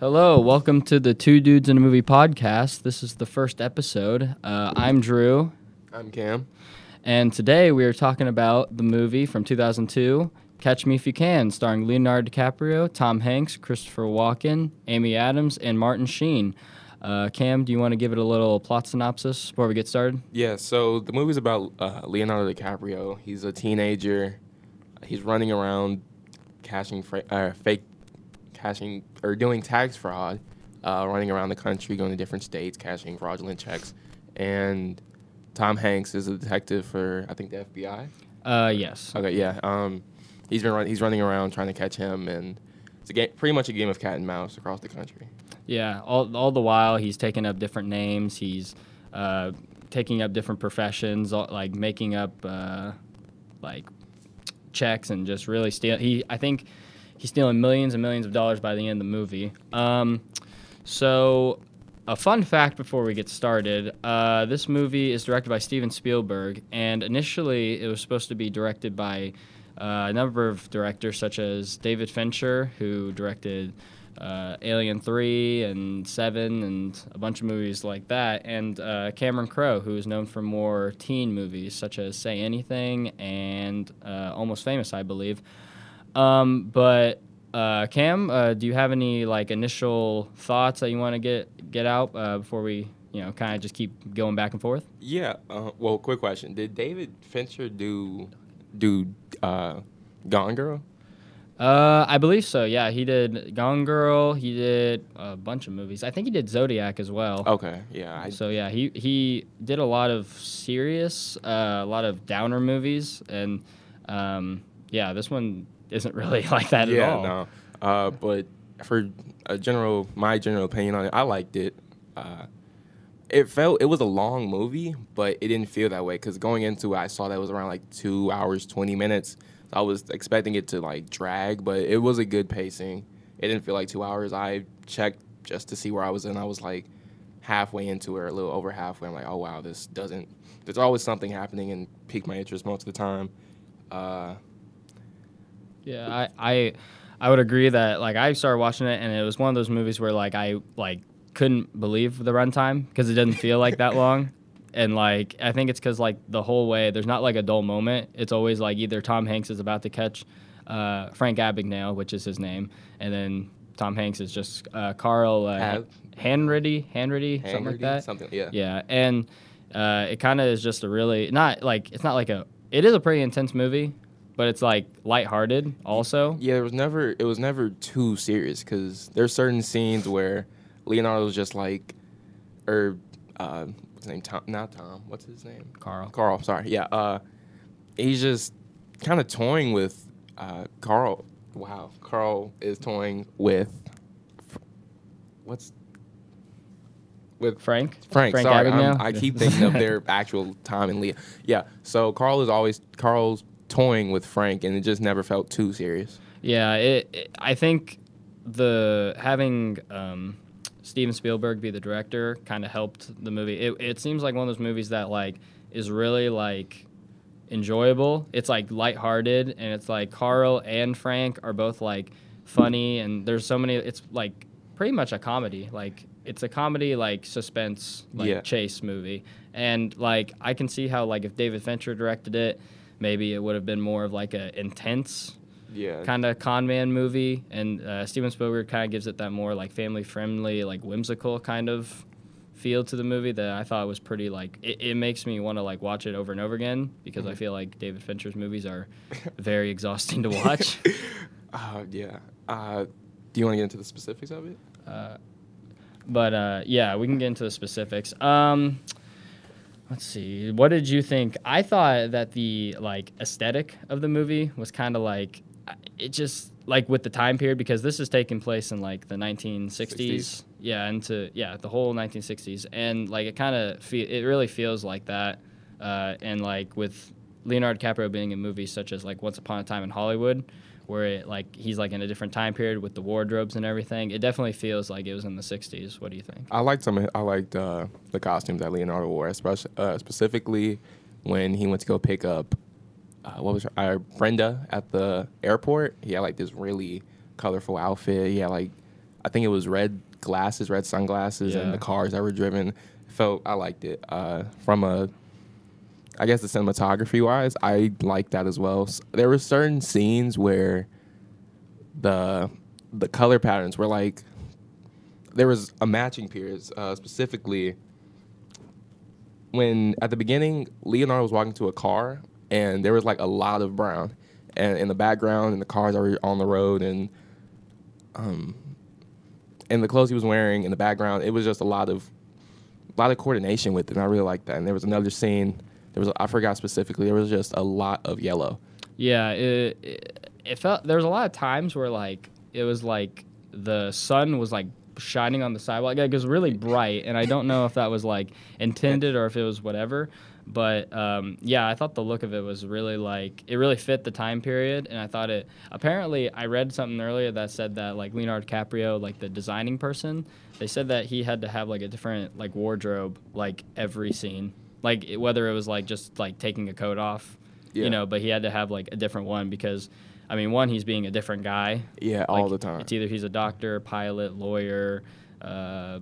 Hello, welcome to the Two Dudes in a Movie podcast. This is the first episode. Uh, I'm Drew, I'm Cam. and today we are talking about the movie from 2002, Catch Me If You Can, starring Leonardo DiCaprio, Tom Hanks, Christopher Walken, Amy Adams, and Martin Sheen. Uh, Cam, do you want to give it a little plot synopsis before we get started? Yeah, so the movie's about uh, Leonardo DiCaprio. He's a teenager. He's running around cashing fra- uh, fake cashing or doing tax fraud, uh, running around the country, going to different states, cashing fraudulent checks. And Tom Hanks is a detective for I think the FBI. Uh, yes. Okay, yeah. Um, he's been run- he's running around trying to catch him, and it's a game, pretty much a game of cat and mouse across the country. Yeah, all, all the while he's taking up different names. He's uh, taking up different professions, all- like making up uh, like checks and just really steal. He, I think, he's stealing millions and millions of dollars by the end of the movie. Um, so, a fun fact before we get started: uh, this movie is directed by Steven Spielberg, and initially it was supposed to be directed by uh, a number of directors, such as David Fincher, who directed uh, Alien 3 and 7 and a bunch of movies like that, and uh, Cameron Crowe, who is known for more teen movies such as Say Anything and uh, Almost Famous, I believe. Um, but uh, Cam, uh, do you have any like initial thoughts that you want to get get out uh, before we, you know, kind of just keep going back and forth? Yeah. Uh, well, quick question: Did David Fincher do do uh, Gone Girl? Uh, I believe so. Yeah, he did Gone Girl. He did a bunch of movies. I think he did Zodiac as well. Okay. Yeah. I, So yeah, he he did a lot of serious, uh, a lot of downer movies, and um, yeah, this one isn't really like that yeah. at all. Yeah, No. Uh, but for a general, my general opinion on it, I liked it. Uh, it felt it was a long movie, but it didn't feel that way because going into it, I saw that it was around like two hours twenty minutes. I was expecting it to like drag, but it was a good pacing. It didn't feel like two hours. I checked just to see where I was in. I was like halfway into it, or a little over halfway. I'm like, oh wow, this doesn't. There's always something happening and piqued my interest most of the time. Uh, Yeah, I, I I would agree that like I started watching it and it was one of those movies where like I like couldn't believe the runtime because it didn't feel like that long. And like I think it's because like the whole way there's not like a dull moment. It's always like either Tom Hanks is about to catch uh, Frank Abagnale, which is his name, and then Tom Hanks is just uh, Carl uh, Hanratty, something like that. Something, yeah. Yeah, and uh, it kind of is just a really not like it's not like a. It is a pretty intense movie, but it's like lighthearted also. Yeah, it was never it was never too serious because there's certain scenes where Leonardo's just like, or uh, what's his name? Tom, not Tom. What's his name? Carl. Carl. Sorry. Yeah. Uh, he's just kind of toying with uh, Carl. Wow, Carl is toying with what's with Frank. Frank. Frank sorry, I keep thinking of their actual Tom and Leo. Yeah. So Carl is always Carl's toying with Frank, and it just never felt too serious. Yeah, it, it- I think the having um, Steven Spielberg be the director kind of helped the movie. It, it seems like one of those movies that like is really like enjoyable. It's like lighthearted, and it's like Carl and Frank are both like funny, and there's so many. It's like pretty much a comedy. Like it's a comedy like suspense like Yeah. chase movie, and like I can see how like if David Fincher directed it, maybe it would have been more of like a intense Yeah. kind of con man movie, and uh, Steven Spielberg kind of gives it that more like family friendly, like whimsical kind of feel to the movie that I thought was pretty like it, it makes me want to like watch it over and over again because I feel like David Fincher's movies are very exhausting to watch. Uh, yeah. Uh, do you want to get into the specifics of it? but uh, yeah, we can get into the specifics. Um, let's see. What did you think? I thought that the like aesthetic of the movie was kind of like it just like with the time period because this is taking place in like the 1960s. 60s. Yeah, into yeah the whole 1960s, and like it kind of fe- it really feels like that. Uh, and like with Leonardo DiCaprio being in movies such as like Once Upon a Time in Hollywood, where it like he's like in a different time period with the wardrobes and everything. It definitely feels like it was in the 60s. What do you think? I liked some. I liked uh, the costumes that Leonardo wore, especially uh, specifically when he went to go pick up uh, what was her, uh, Brenda at the airport. He had like this really colorful outfit. He had like I think it was red glasses, red sunglasses, Yeah. and the cars that were driven. Felt I liked it. Uh, from a, I guess the cinematography wise, I liked that as well. S- There were certain scenes where the the color patterns were like there was a matching period uh, specifically when at the beginning Leonardo was walking to a car and there was like a lot of brown and in the background and the cars are on the road and um and the clothes he was wearing in the background it was just a lot of a lot of coordination with it and I really liked that and there was another scene there was I forgot specifically there was just a lot of yellow Yeah, it, it, it felt there was a lot of times where like it was like the sun was like shining on the sidewalk. Like, it was really bright, and I don't know if that was like intended or if it was whatever. But um, yeah, I thought the look of it was really like it really fit the time period, and I thought it. Apparently, I read something earlier that said that like Leonardo DiCaprio, like the designing person, they said that he had to have like a different like wardrobe like every scene, like whether it was like just like taking a coat off Yeah. you know, but he had to have like a different one because, I mean, one he's being a different guy. yeah all the time It's either he's a doctor, pilot, lawyer, uh,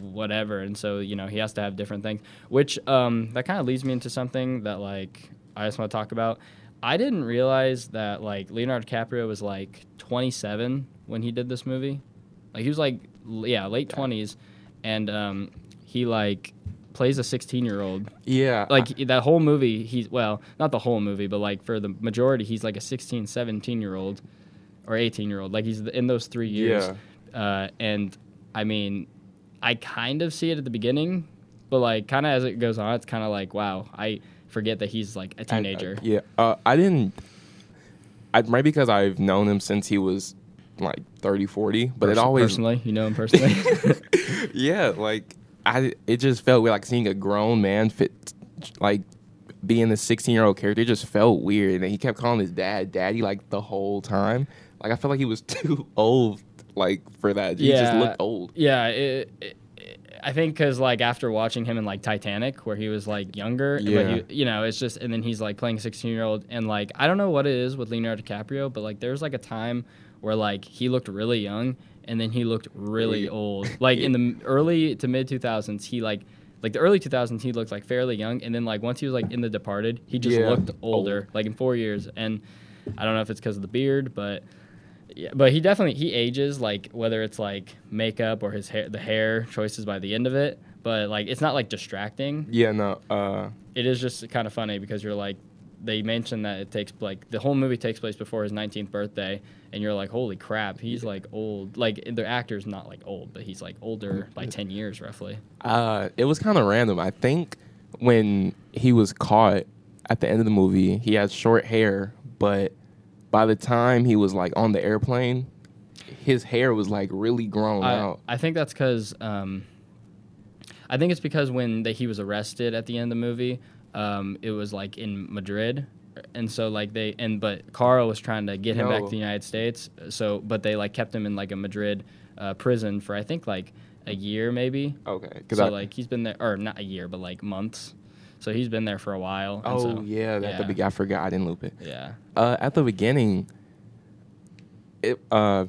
whatever, and so you know he has to have different things. Which um, that kind of leads me into something that like I just want to talk about. I didn't realize that like Leonardo DiCaprio was like 27 when he did this movie. Like he was like yeah late 20s, and um, he like plays a 16 year old yeah like that whole movie he's well not the whole movie but like for the majority he's like a 16 17 year old or 18 year old like he's in those three years. Uh, and i mean i kind of see it at the beginning but like kind of as it goes on it's kind of like wow i forget that he's like a teenager. yeah, uh, I didn't. I maybe because I've known him since he was like 30, 40, but it always personally? You know him personally? Yeah, like I it just felt like seeing a grown man fit like being the 16 year old character. It just felt weird, and he kept calling his dad daddy like the whole time. Like I felt like he was too old like for that. He just Yeah. looked old. Yeah, it, it, I think because like after watching him in like Titanic, where he was like younger, Yeah. but he, you know, it's just and then he's like playing sixteen year old, and like I don't know what it is with Leonardo DiCaprio, but like there's like a time where like he looked really young, and then he looked really old. Like in the early to mid two thousands, he like. Like the early 2000s, he looked like fairly young, and then like once he was like in The Departed, he just Yeah. looked older, like in four years. And I don't know if it's because of the beard, but yeah, but he definitely he ages like whether it's like makeup or his hair, the hair choices by the end of it. But like it's not like distracting. Yeah, no. Uh, It is just kind of funny because you're like they mentioned that it takes like the whole movie takes place before his 19th birthday, and you're like holy crap, he's like old. Like the actor's not like old, but he's like older by 10 years roughly. uh, it was kind of random. I think when he was caught at the end of the movie, he had short hair, but by the time he was like on the airplane, his hair was like really grown I, out. I think that's because um, I think it's because when the, he was arrested at the end of the movie, um, it was like in Madrid, and so like they and but Carl was trying to get him back to the United States. So but they like kept him in like a Madrid uh, prison for I think like a year maybe. Okay, So I like he's been there or not a year but like months. So he's been there for a while. and oh so- yeah, at the yeah. be- I forgot I didn't loop it. yeah. Uh, at the beginning, it uh,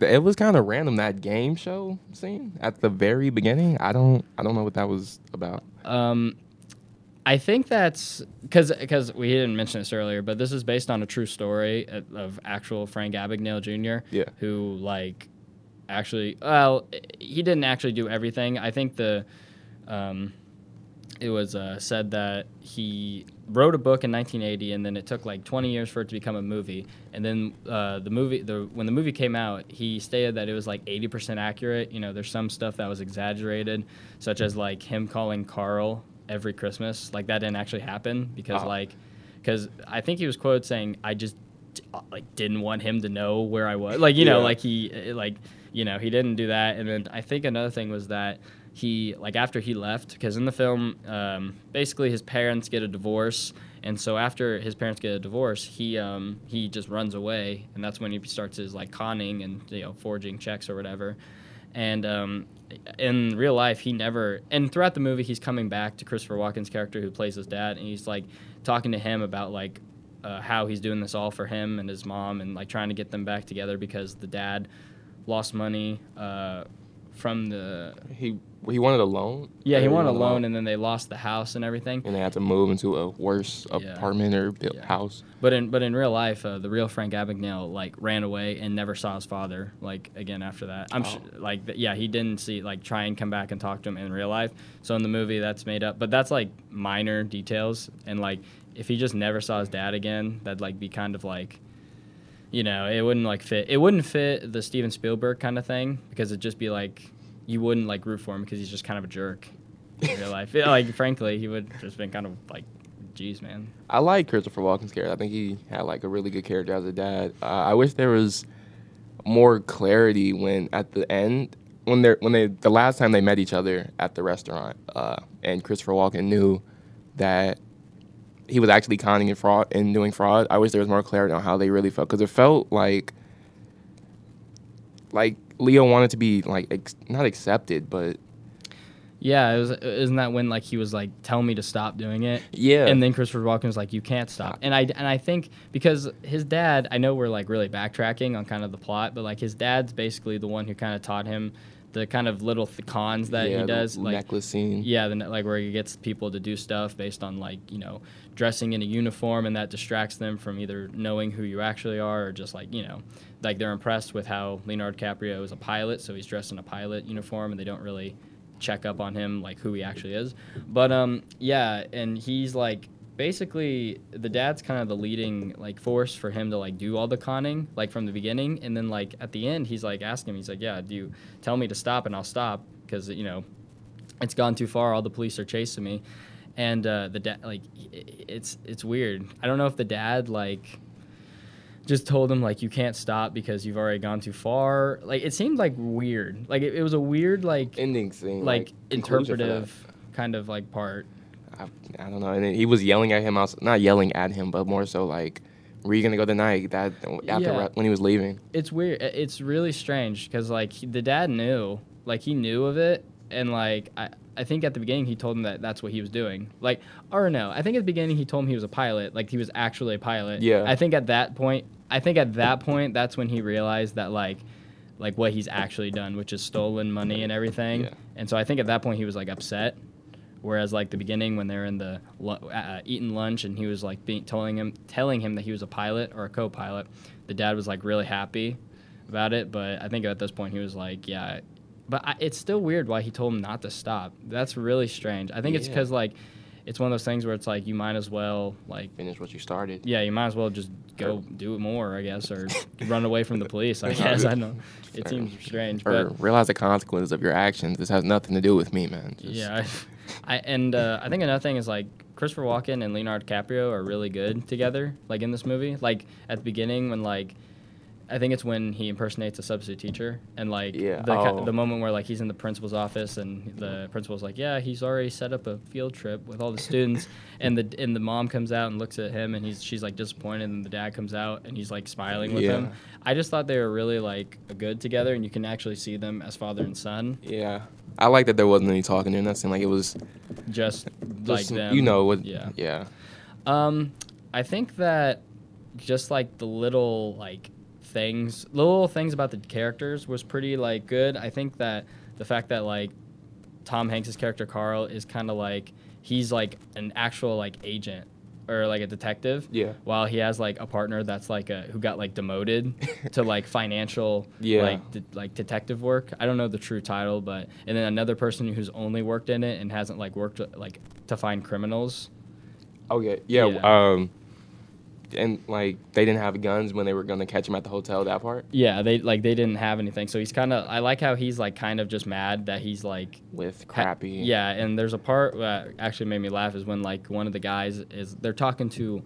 it was kind of random that game show scene at the very beginning. I don't I don't know what that was about. Um, I think that's because because we didn't mention this earlier, but this is based on a true story of, of actual Frank Abagnale Jr. Yeah. who like actually well he didn't actually do everything. I think the um, it was uh, said that he wrote a book in 1980 and then it took like 20 years for it to become a movie and then uh, the movie the when the movie came out he stated that it was like 80% accurate you know there's some stuff that was exaggerated such as like him calling carl every christmas like that didn't actually happen because Oh. like because i think he was quoted saying i just uh, like didn't want him to know where i was. Like you know like he uh, like you know he didn't do that. And then i think another thing was that he like after he left because in the film um, basically his parents get a divorce. And so after his parents get a divorce he um, he just runs away. And that's when he starts his like conning and you know forging checks or whatever and um, in real life he never and throughout the movie he's coming back to christopher walken's character who plays his dad and he's like talking to him about like uh, how he's doing this all for him and his mom and like trying to get them back together because the dad lost money uh, from the He he wanted a loan. yeah he wanted a wanted loan and then they lost the house and everything. and they had to move into a worse Yeah. apartment or Yeah. house. But in but in real life, uh, the real Frank Abagnale like ran away and never saw his father like again after that. I'm Oh. su like th- yeah he didn't see like try and come back and talk to him in real life. So in the movie that's made up, but that's like minor details and like if he just never saw his dad again, that'd like be kind of like. You know, it wouldn't like fit. It wouldn't fit the Steven Spielberg kind of thing because it'd just be like you wouldn't like root for him because he's just kind of a jerk in real life. Yeah, like frankly, he would just been kind of like, geez, man. I like Christopher Walken's character. I think he had like a really good character as a dad. Uh, I wish there was more clarity when at the end when they when they the last time they met each other at the restaurant uh, and Christopher Walken knew that he was actually conning and fraud and doing fraud. I wish there was more clarity on how they really felt because it felt like like Leo wanted to be like ex- not accepted, but Yeah, it was. Isn't that when like he was like, "Tell me to stop doing it," yeah, and then Christopher Walken was like, "You can't stop." And I and I think because his dad, I know we're like really backtracking on kind of the plot, but like his dad's basically the one who kind of taught him the kind of little th- cons that yeah, he the does, like necklace scene. yeah, the, ne- like where he gets people to do stuff based on like you know dressing in a uniform, and that distracts them from either knowing who you actually are or just like you know like they're impressed with how Leonardo DiCaprio is a pilot, so he's dressed in a pilot uniform, and they don't really check up on him like who he actually is. But um yeah, and he's like basically the dad's kind of the leading like force for him to like do all the conning like from the beginning and then like at the end he's like asking him he's like yeah do you tell me to stop and I'll stop because you know it's gone too far. All the police are chasing me, and uh, the dad like it's it's weird. I don't know if the dad like just told him like you can't stop because you've already gone too far. Like it seemed like weird. Like it, it was a weird like ending scene, like that. interpretive kind of like part. I, I don't know. And then he was yelling at him. I was not yelling at him, but more so like, "Were you gonna go tonight?" That after Yeah. when he was leaving. It's weird. It's really strange because like he, the dad knew, like he knew of it, and like I, I think at the beginning he told him that that's what he was doing. Like, or no, I think at the beginning he told him he was a pilot, like he was actually a pilot. Yeah. I think at that point, I think at that point that's when he realized that like, like what he's actually done, which is stolen money and everything. Yeah. And so I think at that point he was like upset. Whereas like the beginning when they're in the uh, eating lunch and he was like being telling him telling him that he was a pilot or a co-pilot, the dad was like really happy about it. But I think at this point he was like, yeah. But I, it's still weird why he told him not to stop. That's really strange. I think it's because like it's one of those things where it's like you might as well like Finish what you started. yeah you might as well just go Or- do it more I guess or run away from the police I guess I don't know it Or- seems strange Or but realize the consequences of your actions. This has nothing to do with me, man. Just- Yeah, I, and uh, I think another thing is like Christopher Walken and Leonardo DiCaprio are really good together. Like in this movie, like at the beginning when like. I think it's when he impersonates a substitute teacher, and like Yeah, the, oh. the moment where like he's in the principal's office, and the principal's like, "Yeah, he's already set up a field trip with all the students," and the and the mom comes out and looks at him, and he's she's like disappointed, and the dad comes out and he's like smiling with him. I just thought they were really like good together, and you can actually see them as father and son, Yeah. I like that there wasn't any talking there. Nothing like it was just, like them. you know what? Yeah. Yeah. Um, I think that just like the little like things, little things about the characters was pretty like good. I think that the fact that like Tom Hanks's character Carl is kind of like he's like an actual like agent or like a detective. Yeah. While he has like a partner that's like a who got like demoted to like financial Yeah. like de- like detective work. I don't know the true title, but and then another person who's only worked in it and hasn't like worked like to find criminals. Okay. Yeah. Yeah. Um. And like they didn't have guns when they were gonna catch him at the hotel. That part Yeah, they like they didn't have anything. So he's kind of I like how he's like kind of just mad that he's like with ha- crappy. yeah, and there's a part that actually made me laugh is when like one of the guys is they're talking to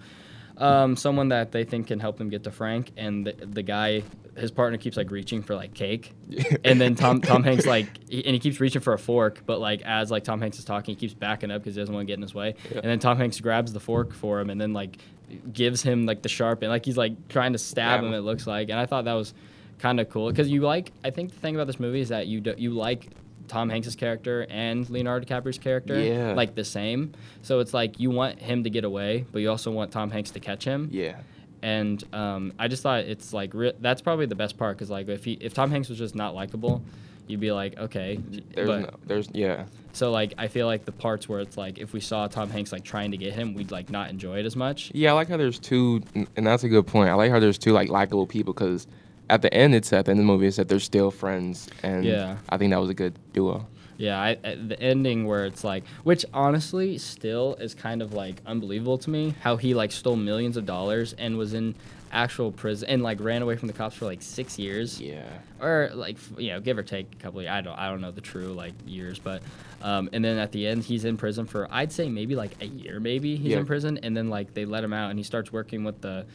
um, someone that they think can help them get to Frank, and the, the guy his partner keeps like reaching for like cake, and then Tom Tom Hanks like he, and he keeps reaching for a fork, but like as like Tom Hanks is talking, he keeps backing up because he doesn't want to get in his way, Yeah. and then Tom Hanks grabs the fork for him, and then like gives him like the sharp and like he's like trying to stab him. him. It looks like, and I thought that was kind of cool because you like I think the thing about this movie is that you do, you like Tom Hanks's character and Leonardo DiCaprio's character Yeah. like the same. So it's like you want him to get away, but you also want Tom Hanks to catch him. Yeah. And um, I just thought it's like re- that's probably the best part because like if he if Tom Hanks was just not likable, you'd be like okay. There's but, no, there's yeah. So like I feel like the parts where it's like if we saw Tom Hanks like trying to get him, we'd like not enjoy it as much. Yeah, I like how there's two, and that's a good point. I like how there's two like likable people because at the end, it's at the end of the movie, it's that they're still friends, and Yeah. I think that was a good duo. Yeah, I, I- the ending where it's like, which honestly still is kind of like unbelievable to me, how he like stole millions of dollars and was in actual prison and like ran away from the cops for like six years, Yeah, or like you know give or take a couple. Of, I don't I don't know the true like years, but um, and then at the end he's in prison for I'd say maybe like a year, maybe he's Yeah. in prison, and then like they let him out and he starts working with the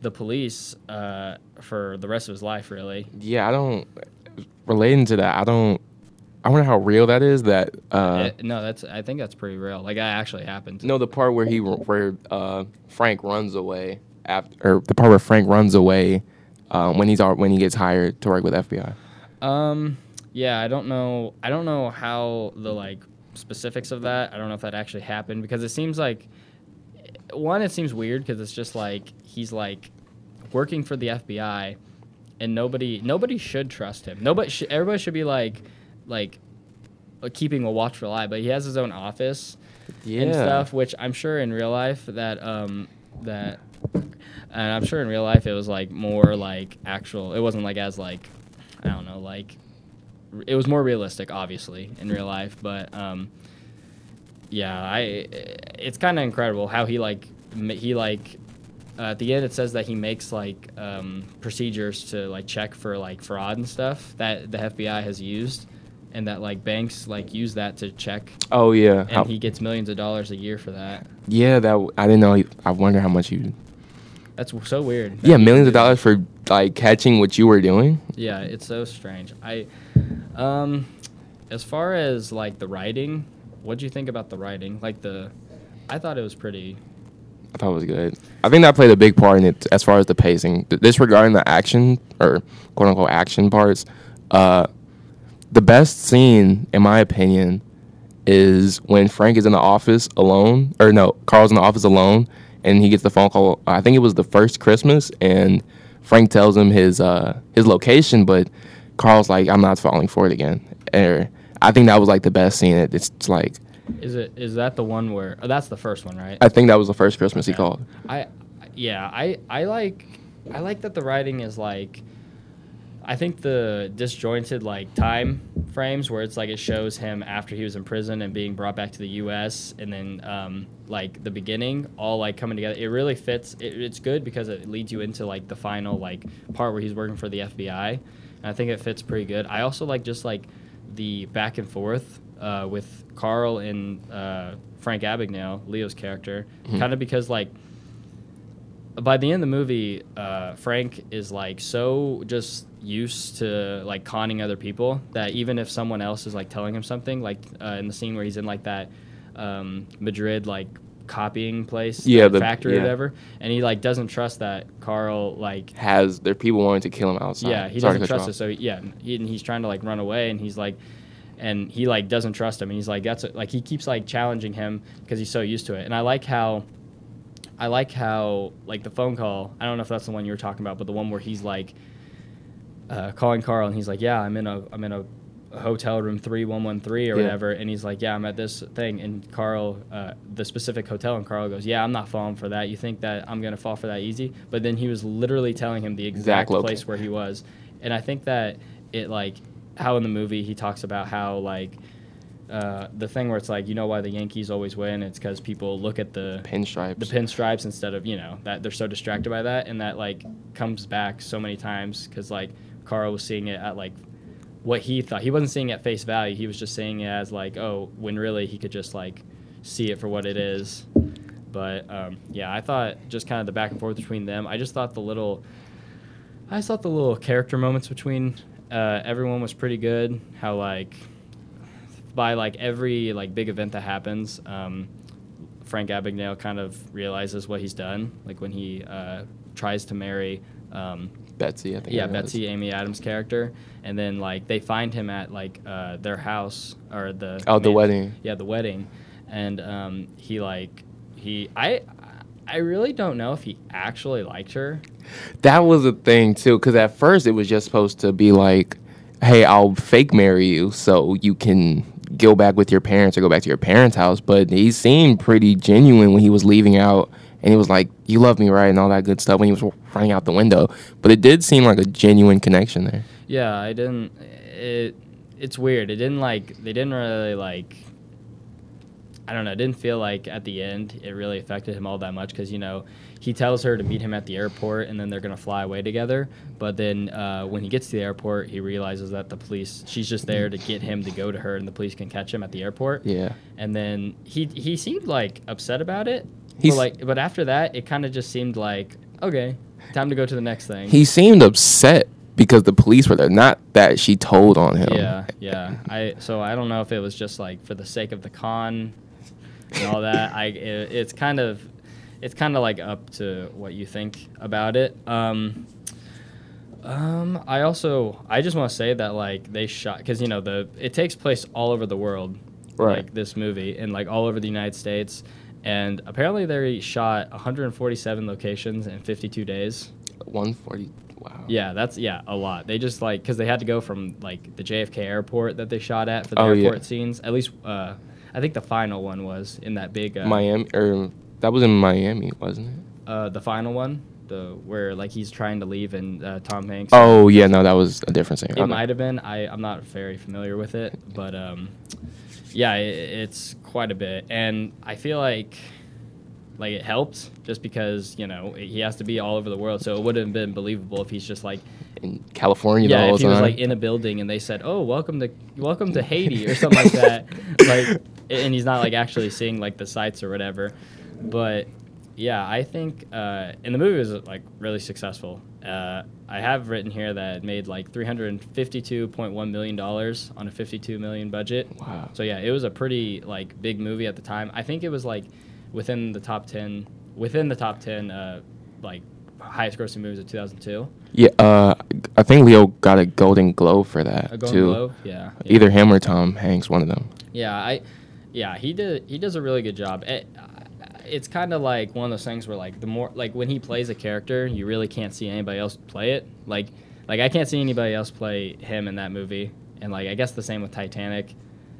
the police uh, for the rest of his life, really. yeah. I don't relating to that. I don't. I wonder how real that is. That uh, It- no, that's I think that's pretty real. Like that actually happened. no, the part where he where uh, Frank runs away after, or the part where Frank runs away um, when he's when he gets hired to work with FBI. Um, yeah, I don't know. I don't know how the like specifics of that. I don't know if that actually happened because it seems like one, it seems weird because it's just like he's like working for the FBI, and nobody nobody should trust him. Nobody, sh- everybody should be like like uh, keeping a watchful eye. But he has his own office and stuff, which I'm sure in real life that um that and I'm sure in real life it was like more like actual. It wasn't like as like I don't know like r- it was more realistic, obviously in real life, but um yeah, I it's kind of incredible how he like he like uh, at the end it says that he makes like um, procedures to like check for like fraud and stuff that the FBI has used and that like banks like use that to check Oh yeah, and How- he gets millions of dollars a year for that. yeah. That I didn't know. He, I wonder how much you. That's so weird. that Yeah, millions of dollars for like catching what you were doing. Yeah, it's so strange. I, um, as far as like the writing, what do you think about the writing? Like the, I thought it was pretty. I thought it was good. I think that played a big part in it as far as the pacing. Disregarding the action or quote unquote action parts, uh, the best scene, in my opinion, is when Frank is in the office alone, or no, Carl's in the office alone, and he gets the phone call. I think it was the first Christmas, and Frank tells him his uh, his location, but Carl's like, "I'm not falling for it again." Or I think that was like the best scene. It- It's like Is it is that the one where? Oh, that's the first one, right? I think that was the first Christmas he called. I, yeah, I I like I like that the writing is like. I think the disjointed like time frames where it's like it shows him after he was in prison and being brought back to the U.S. and then um, like the beginning all like coming together. It really fits. It, it's good because it leads you into like the final like part where he's working for the FBI. And I think it fits pretty good. I also like just like the back and forth uh, with Carl and uh, Frank Abagnale, Leo's character, kind of because like by the end of the movie, uh, Frank is like so just used to like conning other people that even if someone else is like telling him something, like uh, in the scene where he's in like that um, Madrid like copying place, Yeah, the- factory yeah. or whatever, and he like doesn't trust that Carl like has there are people wanting to kill him outside. yeah, he Sorry doesn't trust us. So yeah, he, and he's trying to like run away, and he's like, and he like doesn't trust him, and he's like, that's like he keeps like challenging him because he's so used to it. And I like how, I like how like the phone call. I don't know if that's the one you were talking about, but the one where he's like, uh, calling Carl, and he's like, yeah, I'm in a I'm in a, hotel room three one one three or Yeah. whatever, and he's like, yeah, I'm at this thing, and Carl, uh, the specific hotel, and Carl goes, yeah, I'm not falling for that. You think that I'm gonna fall for that easy? But then he was literally telling him the exact loca- place where he was, and I think that it like how in the movie he talks about how like. Uh, the thing where it's like you know why the Yankees always win? It's because people look at the Pinstripes. the pinstripes instead of you know that they're so distracted by that and that like comes back so many times because like Carl was seeing it at like what he thought. He wasn't seeing it at face value. He was just seeing it as like oh when really he could just like see it for what it is. But um, yeah I thought just kind of the back and forth between them. I just thought the little I thought the little character moments between uh, everyone was pretty good. How like by like every like big event that happens um, Frank Abagnale kind of realizes what he's done, like when he uh, tries to marry, um, Betsy, I think. yeah. Betsy, Amy Adams' character, and then like they find him at like uh, their house or the Oh, the wedding. yeah, the wedding, and um, he like he I I really don't know if he actually liked her. That was a thing too, because at first it was just supposed to be like, "Hey, I'll fake marry you so you can go back with your parents or go back to your parents' house." But he seemed pretty genuine when he was leaving out, and he was like, "You love me, right?" and all that good stuff when he was running out the window. But it did seem like a genuine connection there. Yeah, I didn't. It it's weird. It didn't like they didn't really like. I don't know. It didn't feel like at the end it really affected him all that much because you know he tells her to meet him at the airport and then they're gonna fly away together. But then uh, when he gets to the airport, he realizes that the police she's just there to get him to go to her and the police can catch him at the airport. Yeah. And then he he seemed like upset about it. He's- but like, but after that, it kind of just seemed like okay, time to go to the next thing. He seemed upset because the police were there, not that she told on him. Yeah, yeah. I so I don't know if it was just like for the sake of the con and all that. I it, it's kind of it's kind of like up to what you think about it. Um, um, I also I just want to say that like they shot because you know the it takes place all over the world, Right. Like this movie and like all over the United States, and apparently they shot 147 locations in 52 days. 140. Wow. Yeah, that's yeah, a lot. They just like because they had to go from like the JFK airport that they shot at for the Oh, yeah. airport scenes. At least, uh, I think the final one was in that big uh, Miami, or that was in Miami, wasn't it? uh, the final one, the where like he's trying to leave and uh, Tom Hanks. Oh yeah, no, that was a different thing. it might have been. I I'm not very familiar with it, but um, yeah, it, it's quite a bit, and I feel like like it helped just because you know he has to be all over the world, so it wouldn't have been believable if he's just like in California. yeah, if he was like in a building and they said, "Oh, welcome to welcome to Haiti" or something like that, like, and he's not like actually seeing like the sights or whatever. But yeah, I think uh, and the movie was like really successful. Uh, I have written here that it made like three hundred and fifty-two point one million dollars on a fifty-two million budget. Wow. So yeah, it was a pretty like big movie at the time. I think it was like within the top ten, within the top ten, uh, like highest grossing movies of two thousand two. yeah, uh, I think Leo got a Golden Globe for that A Golden too. Globe, yeah, yeah. Either him or Tom Hanks, one of them. Yeah, I, yeah, he did. He does a really good job. It, it's kind of like one of those things where like the more like when he plays a character, you really can't see anybody else play it. Like, like I can't see anybody else play him in that movie. And like I guess the same with Titanic,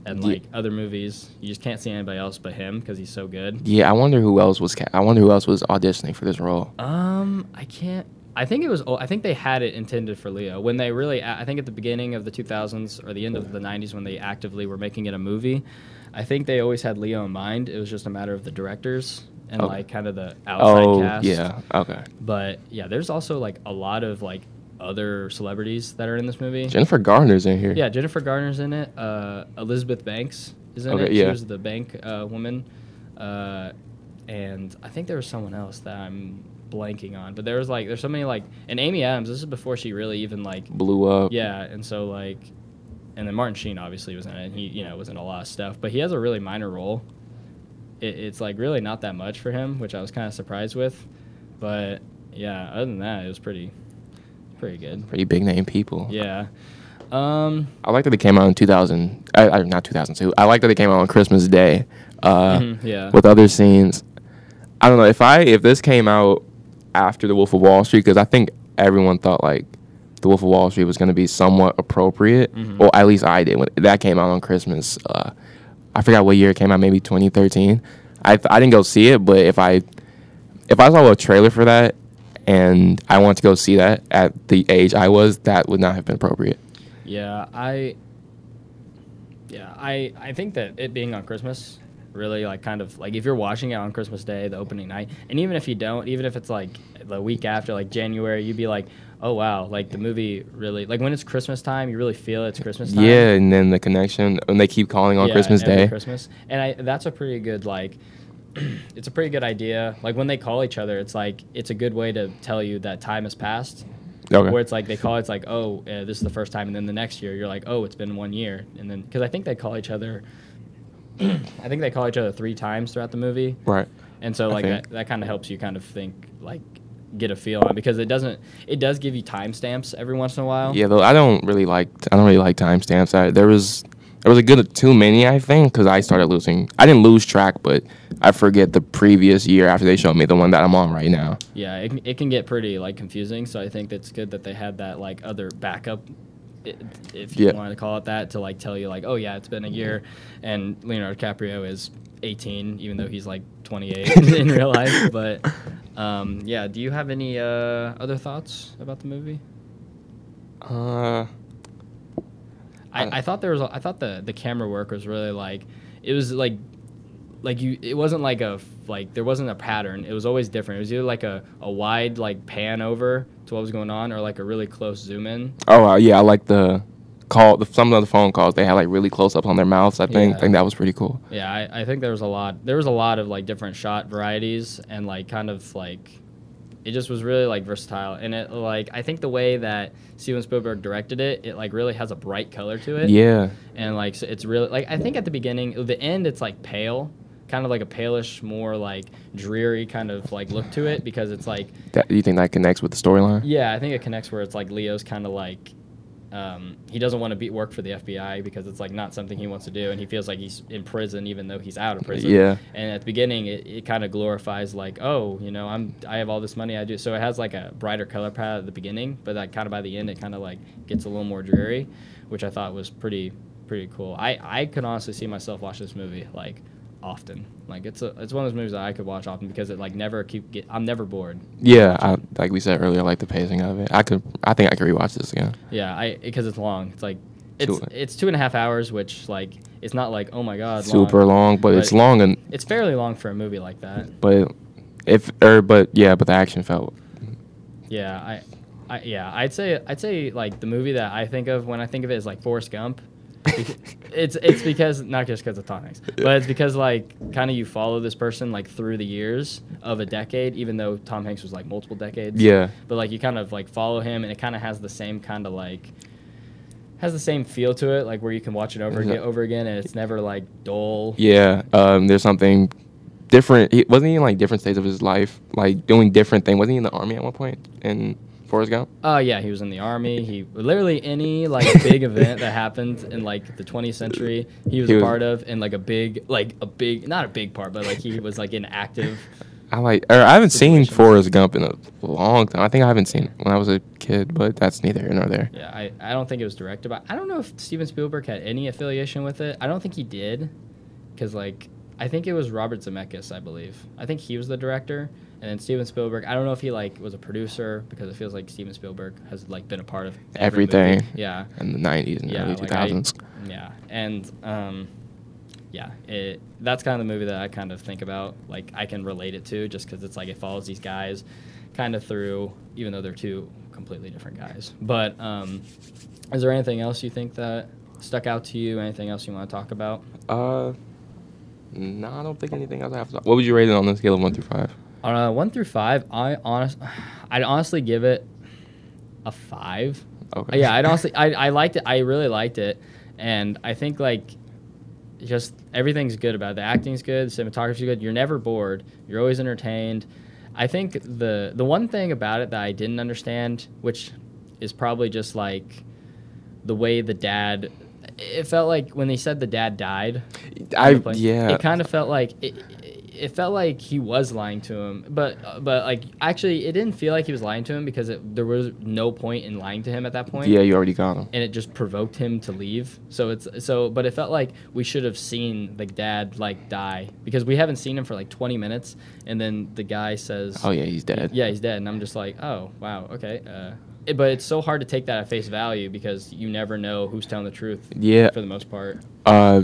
and like other movies, you just can't see anybody else but him because he's so good. Yeah, I wonder who else was. Ca- I wonder who else was auditioning for this role. Um, I can't. I think it was. oh, I think they had it intended for Leo when they really. I think at the beginning of the 2000s or the end of the 90s when they actively were making it a movie. I think they always had Leo in mind. It was just a matter of the directors and Okay. like kind of the outside Oh cast. yeah, okay. But yeah, there's also like a lot of like other celebrities that are in this movie. Jennifer Garner's in here. Yeah, Jennifer Garner's in it. Uh, Elizabeth Banks is in Okay, it. yeah. She was the bank uh, woman. Uh, and I think there was someone else that I'm blanking on. But there was like, there's so many like, and Amy Adams. This is before she really even like, Blew up. yeah. And so like, and then Martin Sheen obviously was in it. He, you know, was in a lot of stuff. But he has a really minor role. It, it's like really not that much for him, which I was kind of surprised with. But yeah, other than that, it was pretty, pretty good. Pretty big name people. Yeah. Um, I like that they came out in 2000. I, I, not 2002. I like that they came out on Christmas Day. Uh, Mhm, yeah. With other scenes, I don't know if I if this came out after The Wolf of Wall Street because I think everyone thought like The Wolf of Wall Street was going to be somewhat appropriate. Mhm. Well, at least I did when that came out on Christmas. Uh, I forgot what year it came out. Maybe 2013. I th- I didn't go see it, but if I if I saw a trailer for that and I wanted to go see that at the age I was, that would not have been appropriate. Yeah, I Yeah, I I think that it being on Christmas really like kind of like if you're watching it on Christmas Day, the opening night, and even if you don't, even if it's like the week after like January, you'd be like, "Oh wow, like the movie really like when it's Christmas time, you really feel it's Christmas time." Yeah, and then the connection, and they keep calling on Yeah, Christmas Day. Christmas, and I that's a pretty good like. it's a pretty good idea. Like when they call each other, it's like it's a good way to tell you that time has passed. Okay. Where it's like they call it's like oh uh, this is the first time, and then the next year you're like oh it's been one year, and then because I think they call each other. I think they call each other three times throughout the movie, Right. and so like that, that kind of helps you kind of think like get a feel on because it doesn't it does give you timestamps every once in a while. Yeah, though I don't really like I don't really like timestamps. I, there was There was a good too many, I think, because I started losing. I didn't lose track, but I forget the previous year after they showed me the one that I'm on right now. Yeah, it, can- it can get pretty like confusing. So I think that's good that they had that like other backup, if you Yeah. wanted to call it that, to like tell you like, oh yeah, it's been a year, and Leonardo DiCaprio is 18, even though he's like 28 in real life. But um, yeah, do you have any uh, other thoughts about the movie? Uh, I, I thought there was a- I thought the the camera work was really like it was like like you it wasn't like a f- like there wasn't a pattern. It was always different. It was either like a, a wide like pan over to what was going on or like a really close zoom in. Oh uh, yeah, I like the call. The, some of the phone calls they had like really close up on their mouths. I think. Yeah. I think that was pretty cool. yeah I, I think there was a lot there was a lot of like different shot varieties and like kind of like it just was really like versatile and it like I think the way that Steven Spielberg directed it it like really has a bright color to it Yeah. and like so it's really like I think at the beginning, the end, it's like pale, kind of like a palish, more like dreary kind of like look to it because it's like That, you think that connects with the storyline? yeah, I think it connects where it's like Leo's kind of like um, he doesn't want to be work for the FBI because it's like not something he wants to do, and he feels like he's in prison even though he's out of prison. Yeah. And at the beginning, it, it kind of glorifies like, oh, you know, I'm I have all this money, I do. So it has like a brighter color palette at the beginning, but like kind of by the end, it kind of like gets a little more dreary, which I thought was pretty pretty cool. I I could honestly see myself watch this movie like often. Like it's a it's one of those movies that I could watch often because it like never keep get I'm never bored. Yeah, I, like we said earlier, I like the pacing of it. I could, I think I could rewatch this again. Yeah, I because it's long. It's like it's Two- it's two and a half hours, which like it's not like oh my god, Super long, but, it's long and It's fairly long for a movie like that. but if or but yeah, but the action felt Yeah, I, I yeah, I'd say I'd say like the movie that I think of when I think of it is like Forrest Gump. It's it's because not just because of Tom Hanks, but it's because like kind of you follow this person like through the years of a decade, even though Tom Hanks was like multiple decades. yeah. but like you kind of like follow him and it kind of has the same kind of like has the same feel to it like where you can watch it over again over again and it's never like dull Yeah, um, there's something different. He, wasn't he in like different stages of his life, like doing different things? Wasn't he in the army at one point in Forrest Gump? oh yeah he was in the army he literally any like big event that happened in like the 20th century he was He a was- part of and like a big like a big not a big part but like he was like in active I like, or I haven't seen. Forrest Gump in a long time. I think I haven't seen it when I was a kid, but that's neither here nor there. yeah I, I don't think it was directed by i don't know if steven spielberg had any affiliation with it i don't think he did because like i think it was robert zemeckis i believe i think he was the director and then steven spielberg i don't know if he like was a producer because it feels like steven spielberg has like been a part of every movie. Everything. yeah In the '90s and yeah early like, I- 2000s. yeah and um yeah it that's kind of the movie that i kind of think about like i can relate it to just because it's like it follows these guys kind of through even though they're two completely different guys but um is there anything else you think that stuck out to you anything else you want to talk about Uh, no, I don't think anything else I have to. What would you rate it on the scale of one through five? On a one through five i honest i'd honestly give it a five Okay. yeah i'd honestly I, I liked it i really liked it and i think like just everything's good about it. the acting's good the cinematography's good you're never bored you're always entertained i think the the one thing about it that i didn't understand which is probably just like the way the dad it felt like when they said the dad died I the play, yeah. it kind of felt like it, it felt like he was lying to him but but like actually it didn't feel like he was lying to him because it, there was no point in lying to him at that point yeah, you already got him. and it just provoked him to leave so it's so but it felt like we should have seen the dad like die because we haven't seen him for like 20 minutes and then the guy says Oh yeah, he's dead. yeah he's dead and i'm just like oh wow okay uh, it- but it's so hard to take that at face value because you never know who's telling the truth Yeah. for the most part Uh,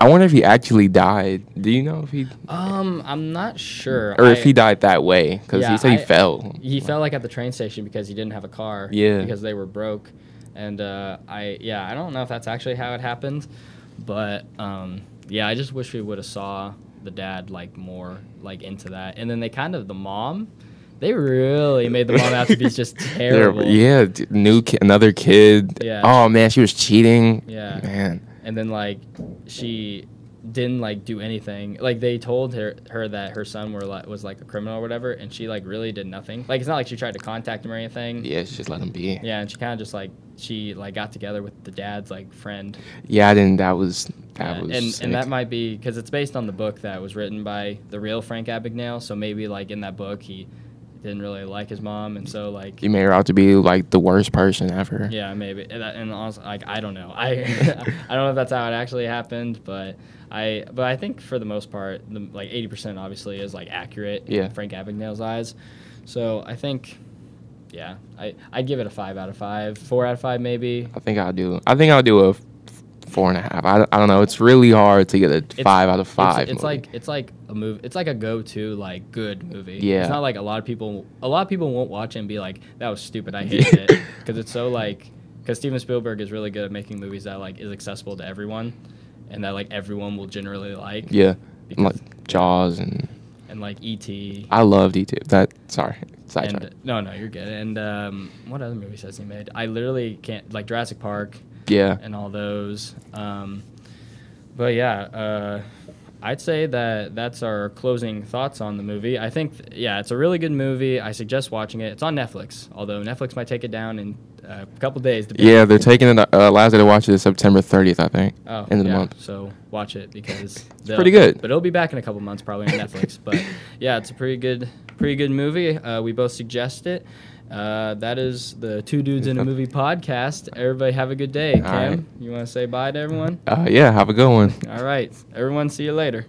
I wonder if he actually died. Do you know if he um i'm not sure or if he died that way? Because Yeah, he said he I- fell. He fell like at the train station because he didn't have a car. Yeah. Because they were broke, and uh, I yeah I don't know if that's actually how it happened, but um, yeah I just wish we would have saw the dad like more like into that, and then they kind of the mom, they really made the mom out to be just terrible. Yeah, d- new ki- another kid. Yeah. Oh man, she was cheating. Yeah. Man. And then like she didn't like do anything. Like they told her her that her son were like, was like a criminal or whatever, and she like really did nothing. Like it's not like she tried to contact him or anything. Yeah, it's just let him be. Yeah, and she kind of just like she like got together with the dad's like friend. Yeah, I didn't. That was that Yeah, was. and sick. and that might be because it's based on the book that was written by the real Frank Abagnale. So maybe like in that book he didn't really like his mom, and so like he made her out to be like the worst person ever. yeah, maybe. And, and honestly, like I don't know. I I don't know if that's how it actually happened, but I but I think for the most part, the, like eighty percent obviously is like accurate Yeah. in Frank Abagnale's eyes. So I think, yeah, I I'd give it a five out of five, four out of five maybe. I think I'll do. I think I'll do a four and a half. I, I don't know. It's really hard to get a It's- five out of five. It's, movie. like it's like a movie. It's like a go-to like good movie. Yeah. It's not like a lot of people. A lot of people won't watch it and be like, "That was stupid. I hated it," because it's so like because Steven Spielberg is really good at making movies that like is accessible to everyone, and that like everyone will generally like. yeah, because- like Jaws and And like E.T. I loved E.T. That sorry, sidetrack. And no, no, you're good. And um, what other movies has he made? I literally can't like Jurassic Park Yeah, and all those. Um, but yeah, uh, I'd say that that's our closing thoughts on the movie. I think, th- yeah, it's a really good movie. I suggest watching it. It's on Netflix, although Netflix might take it down in uh, a couple days. yeah. They're taking it. Uh, last day to watch it is September 30th, I think. Oh, end of the month. So watch it because it's pretty good. But it'll be back in a couple months, probably on Netflix. but yeah, it's a pretty good, pretty good movie. Uh, we both suggest it. Uh, that is the Two Dudes in a Movie podcast. Everybody have a good day. Cam, right. you want to say bye to everyone? Uh, yeah, have a good one. All right, everyone. See you later.